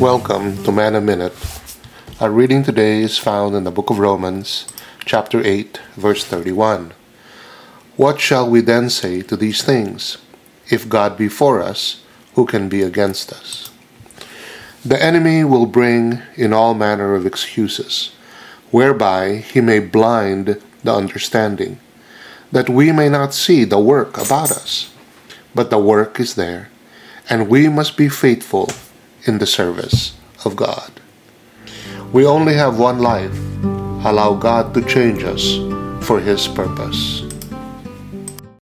Welcome to Man a Minute. Our reading today is found in the book of Romans, chapter 8, verse 31. What shall we then say to these things? If God be for us, who can be against us? The enemy will bring in all manner of excuses, whereby he may blind the understanding, that we may not see the work about us. But the work is there, and we must be faithful in the service of God. We only have one life. Allow God to change us for His purpose.